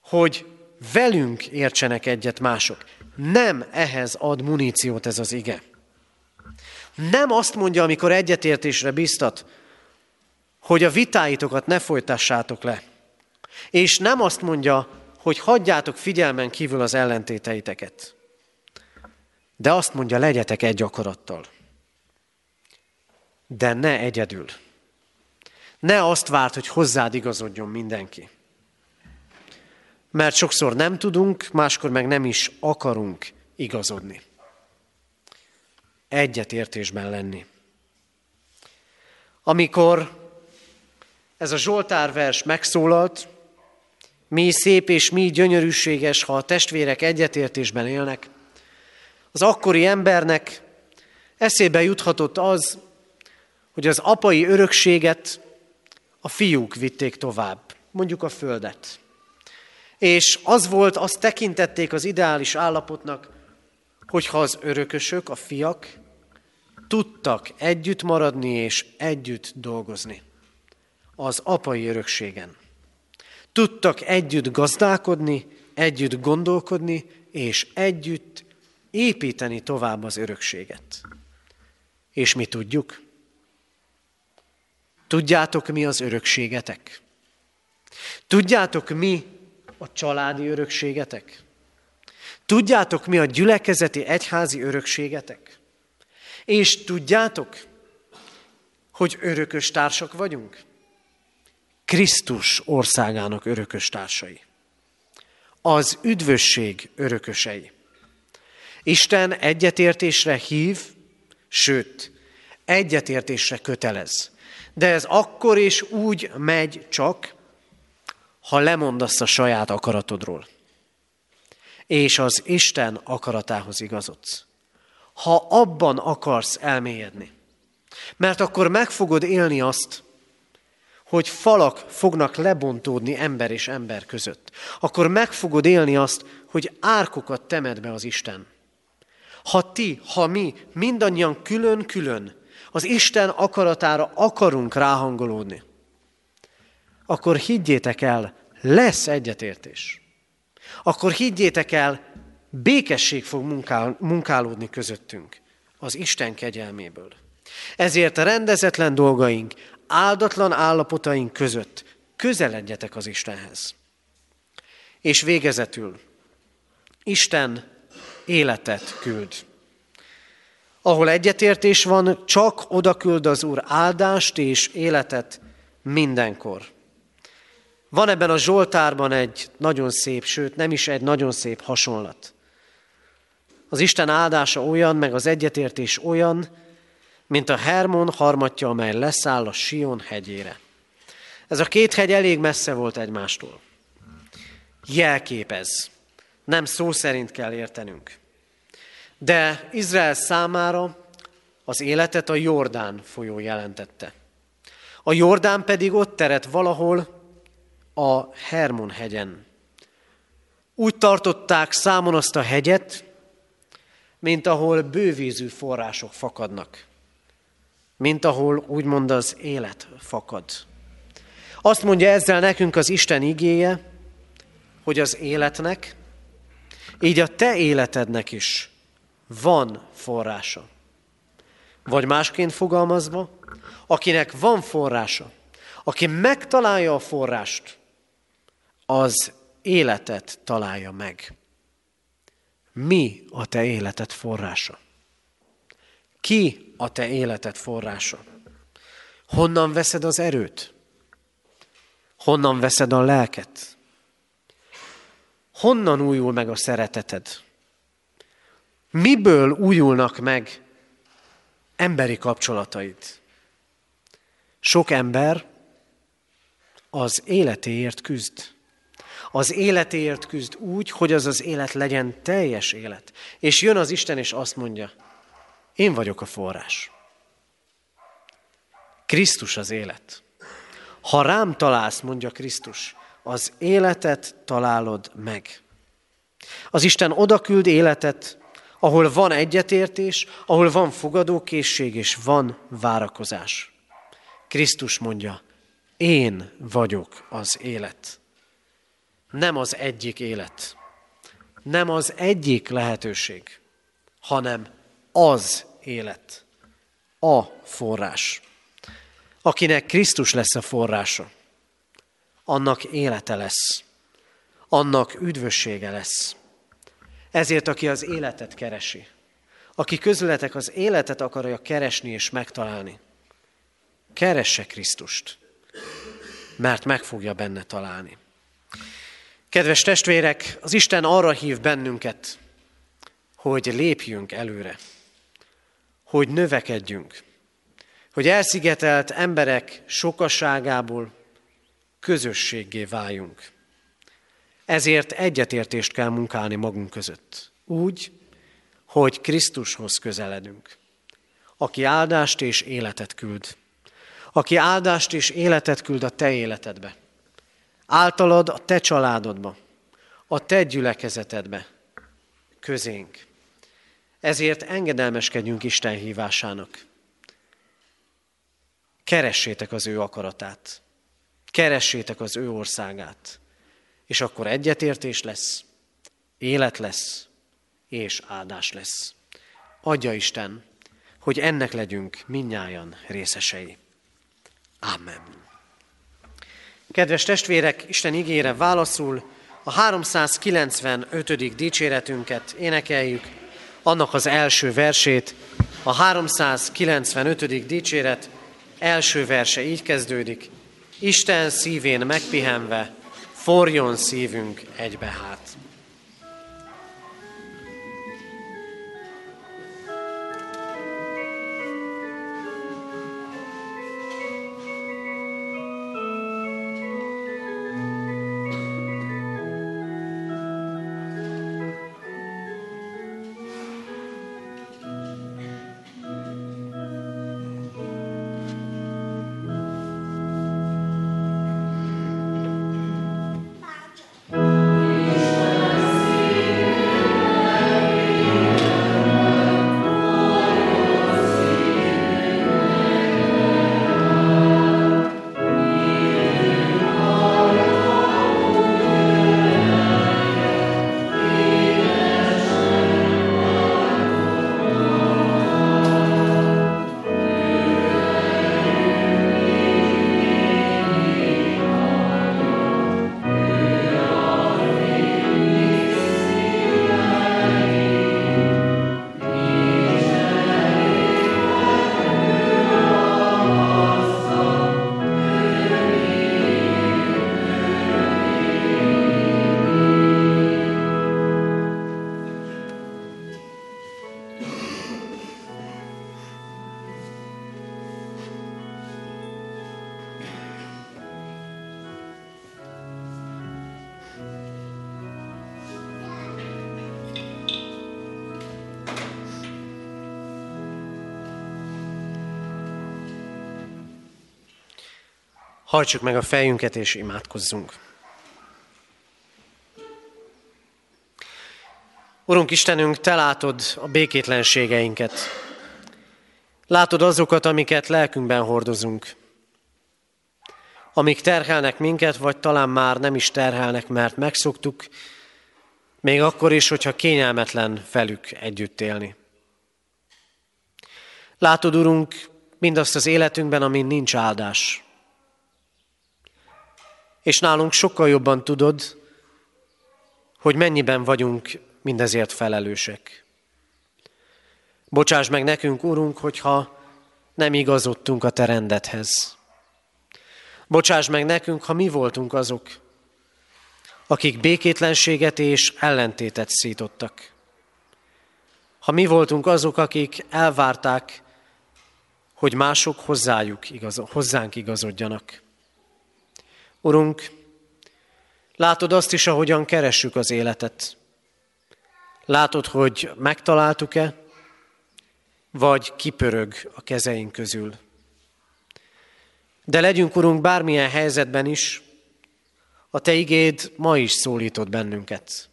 hogy velünk értsenek egyet mások. Nem ehhez ad muníciót ez az ige. Nem azt mondja, amikor egyetértésre biztat, hogy a vitáitokat ne folytassátok le. És nem azt mondja, hogy hagyjátok figyelmen kívül az ellentéteiteket. De azt mondja, legyetek egy akarattal. De ne egyedül. Ne azt várt, hogy hozzád igazodjon mindenki. Mert sokszor nem tudunk, máskor meg nem is akarunk igazodni. Egyetértésben lenni. Amikor ez a Zsoltár vers megszólalt, mi szép és mi gyönyörűséges, ha a testvérek egyetértésben élnek. Az akkori embernek eszébe juthatott az, hogy az apai örökséget a fiúk vitték tovább, mondjuk a földet. És az volt, azt tekintették az ideális állapotnak, hogyha az örökösök, a fiak tudtak együtt maradni és együtt dolgozni az apai örökségen. Tudtak együtt gazdálkodni, együtt gondolkodni, és együtt építeni tovább az örökséget. És mi tudjuk? Tudjátok, mi az örökségetek? Tudjátok, mi a családi örökségetek? Tudjátok, mi a gyülekezeti egyházi örökségetek? És tudjátok, hogy örökös társak vagyunk? Krisztus országának örökös társai. Az üdvösség örökösei. Isten egyetértésre hív, sőt, egyetértésre kötelez. De ez akkor is úgy megy csak, ha lemondasz a saját akaratodról, és az Isten akaratához igazodsz. Ha abban akarsz elmélyedni, mert akkor meg fogod élni azt, hogy falak fognak lebontódni ember és ember között. Akkor meg fogod élni azt, hogy árkokat temed be az Isten. Ha ti, ha mi mindannyian külön-külön az Isten akaratára akarunk ráhangolódni, akkor higgyétek el, lesz egyetértés. Akkor higgyétek el, békesség fog munkál, munkálódni közöttünk az Isten kegyelméből. Ezért a rendezetlen dolgaink, áldatlan állapotaink között közeledjetek az Istenhez. És végezetül, Isten életet küld. Ahol egyetértés van, csak oda küld az Úr áldást és életet, mindenkor. Van ebben a Zsoltárban egy nagyon szép, sőt nem is egy nagyon szép hasonlat. Az Isten áldása olyan, meg az egyetértés olyan, mint a Hermon harmatja, amely leszáll a Sion hegyére. Ez a két hegy elég messze volt egymástól. Jelképez. Nem szó szerint kell értenünk. De Izrael számára az életet a Jordán folyó jelentette. A Jordán pedig ott teret valahol a Hermon hegyen. Úgy tartották számon azt a hegyet, mint ahol bővízű források fakadnak, mint ahol úgymond az élet fakad. Azt mondja ezzel nekünk az Isten igéje, hogy az életnek, így a te életednek is van forrása. Vagy másként fogalmazva, akinek van forrása, aki megtalálja a forrást, az életet találja meg. Mi a te életed forrása? Ki a te életed forrása? Honnan veszed az erőt? Honnan veszed a lelket? Honnan újul meg a szereteted? Miből újulnak meg emberi kapcsolataid? Sok ember az életéért küzd. Az életéért küzd úgy, hogy az az élet legyen teljes élet. És jön az Isten, és azt mondja, én vagyok a forrás. Krisztus az élet. Ha rám találsz, mondja Krisztus, az életet találod meg. Az Isten odaküld életet, ahol van egyetértés, ahol van fogadókészség és van várakozás. Krisztus mondja, én vagyok az élet. Nem az egyik élet, nem az egyik lehetőség, hanem az élet, a forrás. Akinek Krisztus lesz a forrása, annak élete lesz, annak üdvössége lesz. Ezért, aki az életet keresi, aki közületek az életet akarja keresni és megtalálni, keresse Krisztust, mert meg fogja benne találni. Kedves testvérek, az Isten arra hív bennünket, hogy lépjünk előre, hogy növekedjünk, hogy elszigetelt emberek sokasságából közösségé váljunk. Ezért egyetértést kell munkálni magunk között. Úgy, hogy Krisztushoz közeledünk, aki áldást és életet küld. Aki áldást és életet küld a te életedbe. Általad a te családodba, a te gyülekezetedbe, közénk. Ezért engedelmeskedjünk Isten hívásának. Keressétek az ő akaratát. Keressétek az ő országát. És akkor egyetértés lesz, élet lesz, és áldás lesz. Adja Isten, hogy ennek legyünk minnyájan részesei. Amen. Kedves testvérek, Isten ígére válaszul a 395. dicséretünket énekeljük, annak az első versét, a 395. dicséret első verse így kezdődik, Isten szívén megpihenve, forjon szívünk egybe Hajtsuk meg a fejünket és imádkozzunk. Urunk Istenünk, Te látod a békétlenségeinket. Látod azokat, amiket lelkünkben hordozunk. Amik terhelnek minket, vagy talán már nem is terhelnek, mert megszoktuk, még akkor is, hogyha kényelmetlen felük együtt élni. Látod, Urunk, mindazt az életünkben, amin nincs áldás és nálunk sokkal jobban tudod, hogy mennyiben vagyunk mindezért felelősek. Bocsáss meg nekünk, Urunk, hogyha nem igazodtunk a Te rendethez. Bocsáss meg nekünk, ha mi voltunk azok, akik békétlenséget és ellentétet szítottak. Ha mi voltunk azok, akik elvárták, hogy mások hozzájuk igaz, hozzánk igazodjanak. Urunk, látod azt is, ahogyan keressük az életet. Látod, hogy megtaláltuk-e, vagy kipörög a kezeink közül. De legyünk, Urunk, bármilyen helyzetben is, a Te igéd ma is szólított bennünket.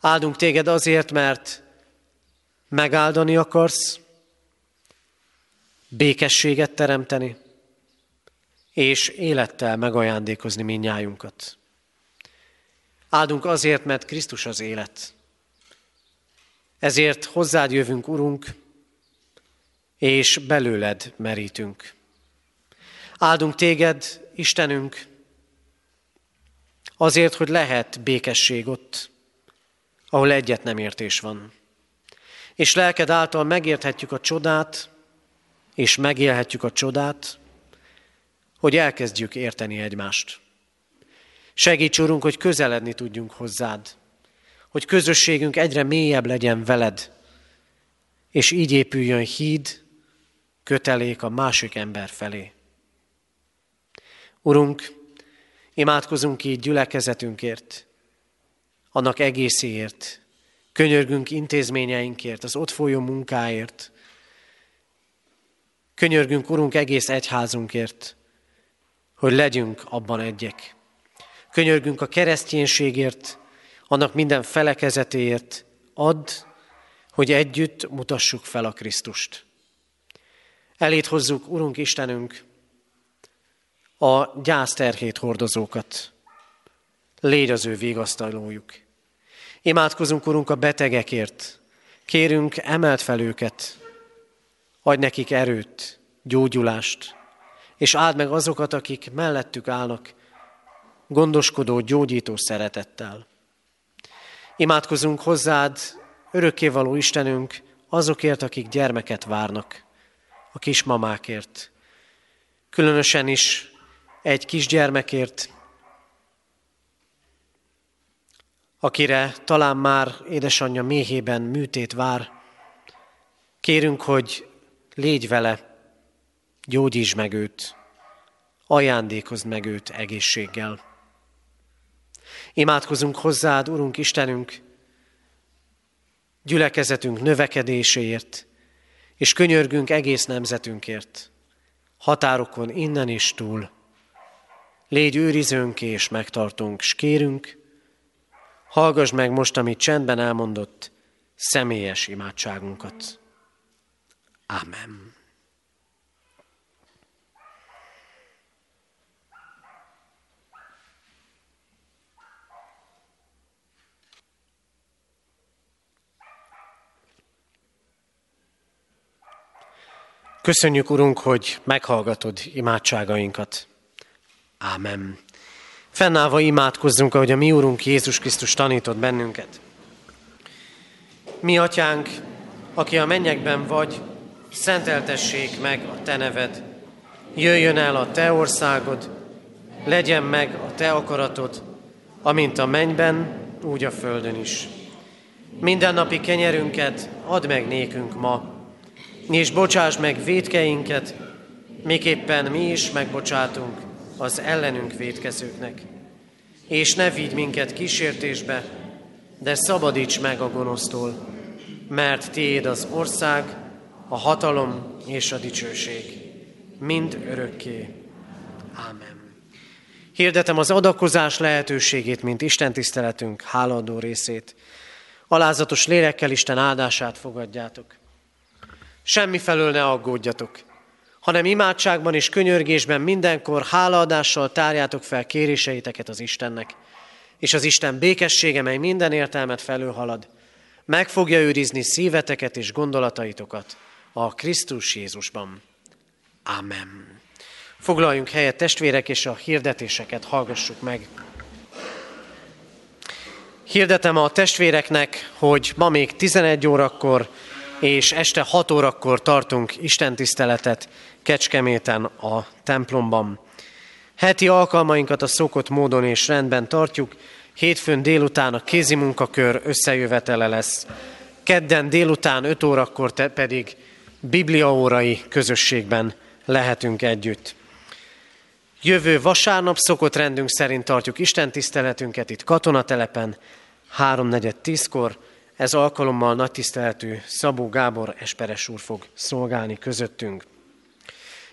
Áldunk téged azért, mert megáldani akarsz, békességet teremteni, és élettel megajándékozni minnyájunkat. Áldunk azért, mert Krisztus az élet. Ezért hozzád jövünk, Urunk, és belőled merítünk. Áldunk téged, Istenünk, azért, hogy lehet békesség ott, ahol egyet nem értés van. És lelked által megérthetjük a csodát, és megélhetjük a csodát, hogy elkezdjük érteni egymást. Segíts, Urunk, hogy közeledni tudjunk hozzád, hogy közösségünk egyre mélyebb legyen veled, és így épüljön híd, kötelék a másik ember felé. Urunk, imádkozunk így gyülekezetünkért, annak egészéért, könyörgünk intézményeinkért, az ott folyó munkáért, könyörgünk, Urunk, egész egyházunkért, hogy legyünk abban egyek. Könyörgünk a kereszténységért, annak minden felekezetéért, add, hogy együtt mutassuk fel a Krisztust. Elét hozzuk, Urunk Istenünk, a gyászterhét hordozókat. Légy az ő végasztalójuk. Imádkozunk, Urunk, a betegekért. Kérünk, emelt fel őket. Adj nekik erőt, gyógyulást, és áld meg azokat, akik mellettük állnak, gondoskodó, gyógyító szeretettel. Imádkozunk hozzád, örökkévaló Istenünk, azokért, akik gyermeket várnak, a kismamákért. Különösen is egy kisgyermekért, akire talán már édesanyja méhében műtét vár. Kérünk, hogy légy vele, gyógyítsd meg őt, ajándékozd meg őt egészséggel. Imádkozunk hozzád, Urunk Istenünk, gyülekezetünk növekedéséért, és könyörgünk egész nemzetünkért, határokon innen is túl. Légy őrizőnk és megtartunk, s kérünk, hallgass meg most, amit csendben elmondott, személyes imádságunkat. Amen. Köszönjük, Urunk, hogy meghallgatod imádságainkat. Ámen. Fennállva imádkozzunk, ahogy a mi Urunk Jézus Krisztus tanított bennünket. Mi, Atyánk, aki a mennyekben vagy, szenteltessék meg a Te neved. Jöjjön el a Te országod, legyen meg a Te akaratod, amint a mennyben, úgy a földön is. Mindennapi kenyerünket add meg nékünk ma, és bocsáss meg védkeinket, miképpen mi is megbocsátunk az ellenünk védkezőknek. És ne vigy minket kísértésbe, de szabadíts meg a gonosztól, mert Tiéd az ország, a hatalom és a dicsőség, mind örökké. Amen. Hirdetem az adakozás lehetőségét, mint Isten tiszteletünk háladó részét. Alázatos lélekkel Isten áldását fogadjátok. Semmi felől ne aggódjatok, hanem imádságban és könyörgésben mindenkor hálaadással tárjátok fel kéréseiteket az Istennek, és az Isten békessége, mely minden értelmet felülhalad, meg fogja őrizni szíveteket és gondolataitokat a Krisztus Jézusban. Amen. Foglaljunk helyet testvérek, és a hirdetéseket hallgassuk meg. Hirdetem a testvéreknek, hogy ma még 11 órakor és este 6 órakor tartunk istentiszteletet Kecskeméten a templomban. Heti alkalmainkat a szokott módon és rendben tartjuk, hétfőn délután a kézi munkakör összejövetele lesz, kedden délután 5 órakor pedig bibliaórai közösségben lehetünk együtt. Jövő vasárnap szokott rendünk szerint tartjuk Isten tiszteletünket itt katonatelepen, 3.4.10-kor. Ez alkalommal nagy tiszteletű Szabó Gábor Esperes úr fog szolgálni közöttünk.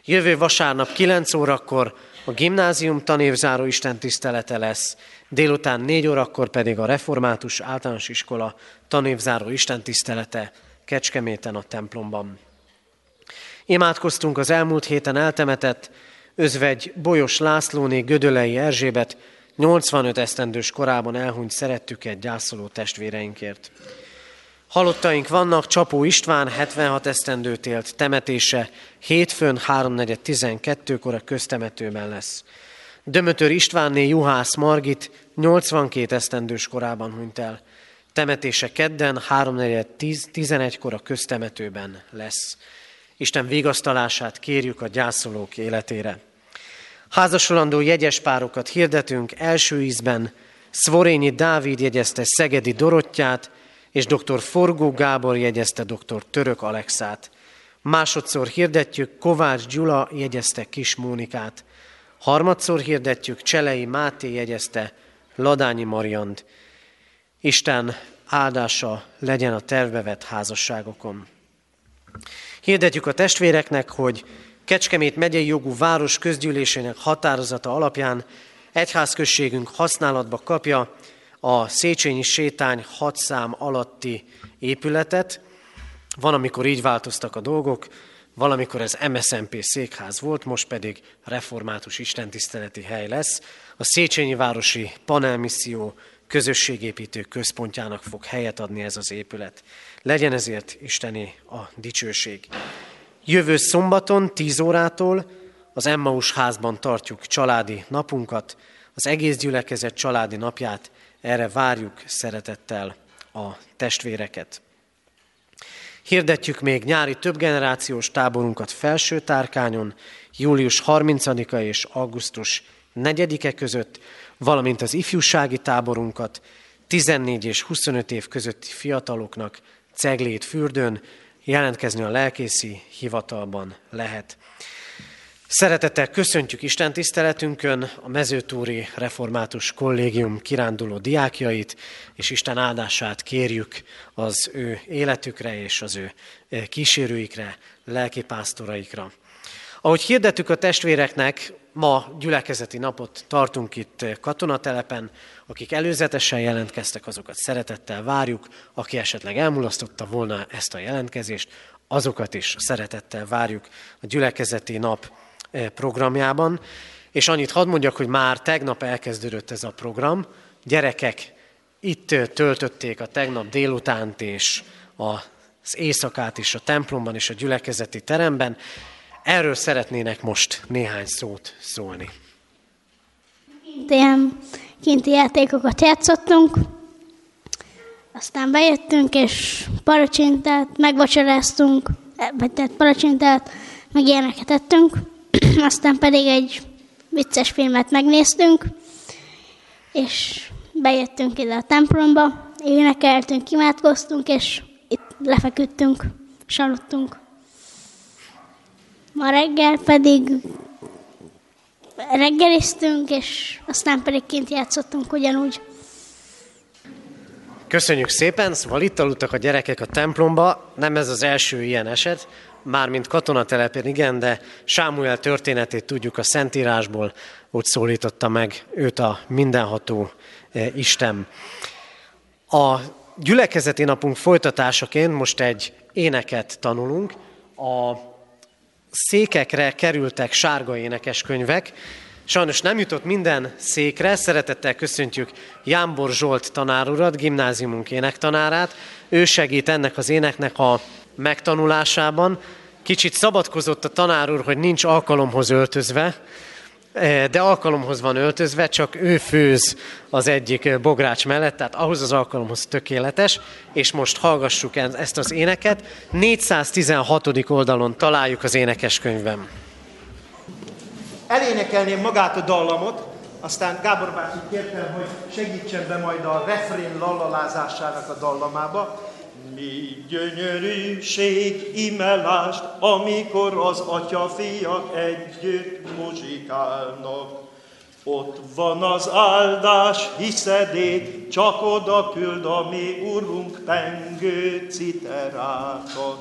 Jövő vasárnap 9 órakor a gimnázium tanévzáró Isten tisztelete lesz, délután 4 órakor pedig a Református Általános Iskola tanévzáró Isten tisztelete Kecskeméten a templomban. Imádkoztunk az elmúlt héten eltemetett özvegy Bolyos Lászlóné Gödölei Erzsébet 85 esztendős korában elhunyt szerettüket gyászoló testvéreinkért. Halottaink vannak, Csapó István 76 esztendőt élt, temetése hétfőn 3.4.12-kor a köztemetőben lesz. Dömötör Istvánné Juhász Margit 82 esztendős korában hunyt el. Temetése kedden 3.4.11-kor a köztemetőben lesz. Isten vigasztalását kérjük a gyászolók életére. Házasolandó jegyes párokat hirdetünk első ízben. Szvorényi Dávid jegyezte Szegedi Dorottyát, és dr. Forgó Gábor jegyezte dr. Török Alexát. Másodszor hirdetjük, Kovács Gyula jegyezte Kis Mónikát. Harmadszor hirdetjük, Cselei Máté jegyezte Ladányi Mariant. Isten áldása legyen a tervbe házasságokon. Hirdetjük a testvéreknek, hogy Kecskemét megyei jogú város közgyűlésének határozata alapján egyházközségünk használatba kapja a Széchenyi sétány hat szám alatti épületet. Van, amikor így változtak a dolgok, valamikor ez MSZMP székház volt, most pedig református istentiszteleti hely lesz. A Széchenyi Városi Panelmisszió közösségépítő központjának fog helyet adni ez az épület. Legyen ezért Isteni a dicsőség. Jövő szombaton 10 órától az Emmaus házban tartjuk családi napunkat, az egész gyülekezet családi napját, erre várjuk szeretettel a testvéreket. Hirdetjük még nyári többgenerációs táborunkat felső tárkányon, július 30-a és augusztus 4-e között, valamint az ifjúsági táborunkat 14 és 25 év közötti fiataloknak Ceglét fürdőn, jelentkezni a lelkészi hivatalban lehet. Szeretettel köszöntjük Isten tiszteletünkön a Mezőtúri Református Kollégium kiránduló diákjait, és Isten áldását kérjük az ő életükre és az ő eh, kísérőikre, lelkipásztoraikra. Ahogy hirdettük a testvéreknek, ma gyülekezeti napot tartunk itt katonatelepen, akik előzetesen jelentkeztek, azokat szeretettel várjuk, aki esetleg elmulasztotta volna ezt a jelentkezést, azokat is szeretettel várjuk a gyülekezeti nap eh, programjában. És annyit hadd mondjak, hogy már tegnap elkezdődött ez a program. Gyerekek itt töltötték a tegnap délutánt és az éjszakát is a templomban és a gyülekezeti teremben. Erről szeretnének most néhány szót szólni. Ilyen kinti játékokat játszottunk, aztán bejöttünk, és paracsintát megvacsoráztunk, vagy tehát paracsintát, meg ilyeneket ettünk, aztán pedig egy vicces filmet megnéztünk, és bejöttünk ide a templomba, énekeltünk, imádkoztunk, és itt lefeküdtünk, saludtunk. Ma reggel pedig reggeliztünk, és aztán pedig kint játszottunk ugyanúgy. Köszönjük szépen, szóval itt aludtak a gyerekek a templomba, nem ez az első ilyen eset. mármint katonatelepen, igen, de Sámuel történetét tudjuk a Szentírásból, úgy szólította meg őt a mindenható eh, Isten. A gyülekezeti napunk folytatásaként most egy éneket tanulunk. A székekre kerültek sárga énekeskönyvek. Sajnos nem jutott minden székre, szeretettel köszöntjük Jámbor Zsolt tanárurat, gimnáziumunk énektanárát. Ő segít ennek az éneknek a megtanulásában. Kicsit szabadkozott a tanár úr, hogy nincs alkalomhoz öltözve, de alkalomhoz van öltözve, csak ő főz az egyik eh, bogrács mellett, tehát ahhoz az alkalomhoz tökéletes, és most hallgassuk ezt az éneket. 416. oldalon találjuk az énekeskönyvben. Elénekelném magát a dallamot, aztán Gábor bácsi kértem, hogy segítsen be majd a refrén lallalázásának a dallamába. Mi gyönyörűség, imelást, amikor az atya fiak együtt muzsikálnak. Ott van az áldás hiszedét, csak oda küld a mi urunk pengő citerákat.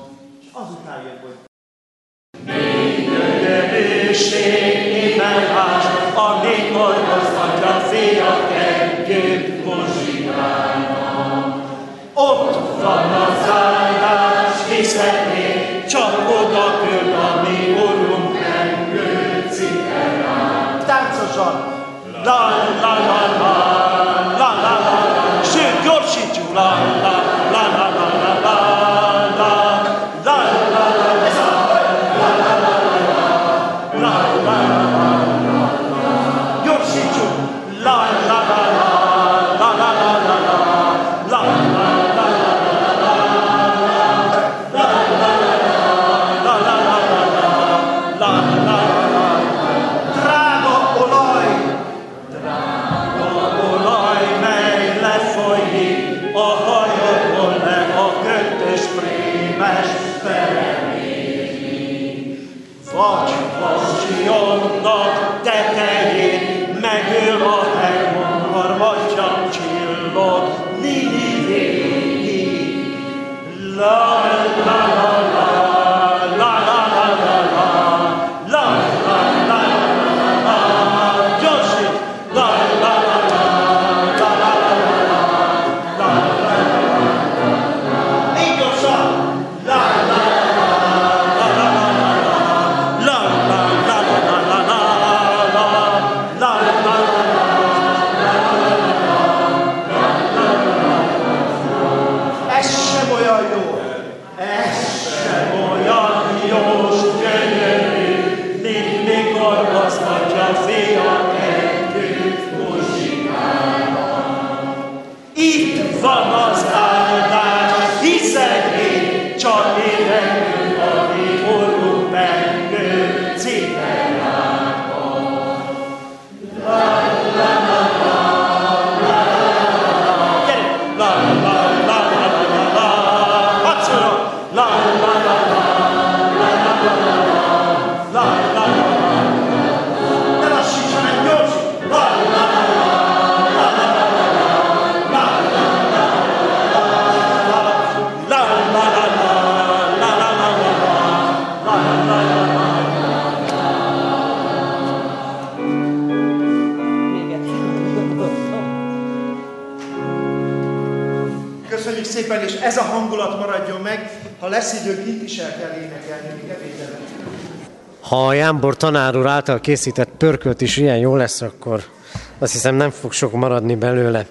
Azután jön, hogy mi gyönyörűség, imelást, amikor az atya fiak együtt muzsikálnak. Ott van az áldás, hiszen még csak oda küld a mi Urunk engő citerát. Táncosan! La la la, la Jámbor tanár úr által készített pörkölt is ilyen jó lesz, akkor azt hiszem nem fog sok maradni belőle.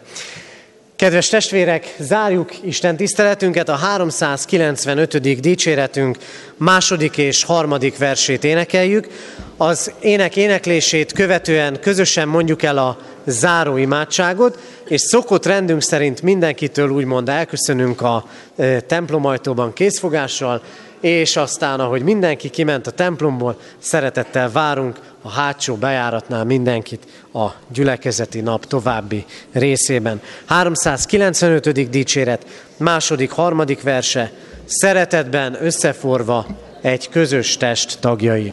Kedves testvérek, zárjuk Isten tiszteletünket, a 395. dicséretünk második és harmadik versét énekeljük. Az ének éneklését követően közösen mondjuk el a záró imádságot, és szokott rendünk szerint mindenkitől úgymond elköszönünk a templomajtóban készfogással, és aztán, ahogy mindenki kiment a templomból, szeretettel várunk a hátsó bejáratnál mindenkit a gyülekezeti nap további részében. 395. dicséret, második, harmadik verse, szeretetben összeforva egy közös test tagjai.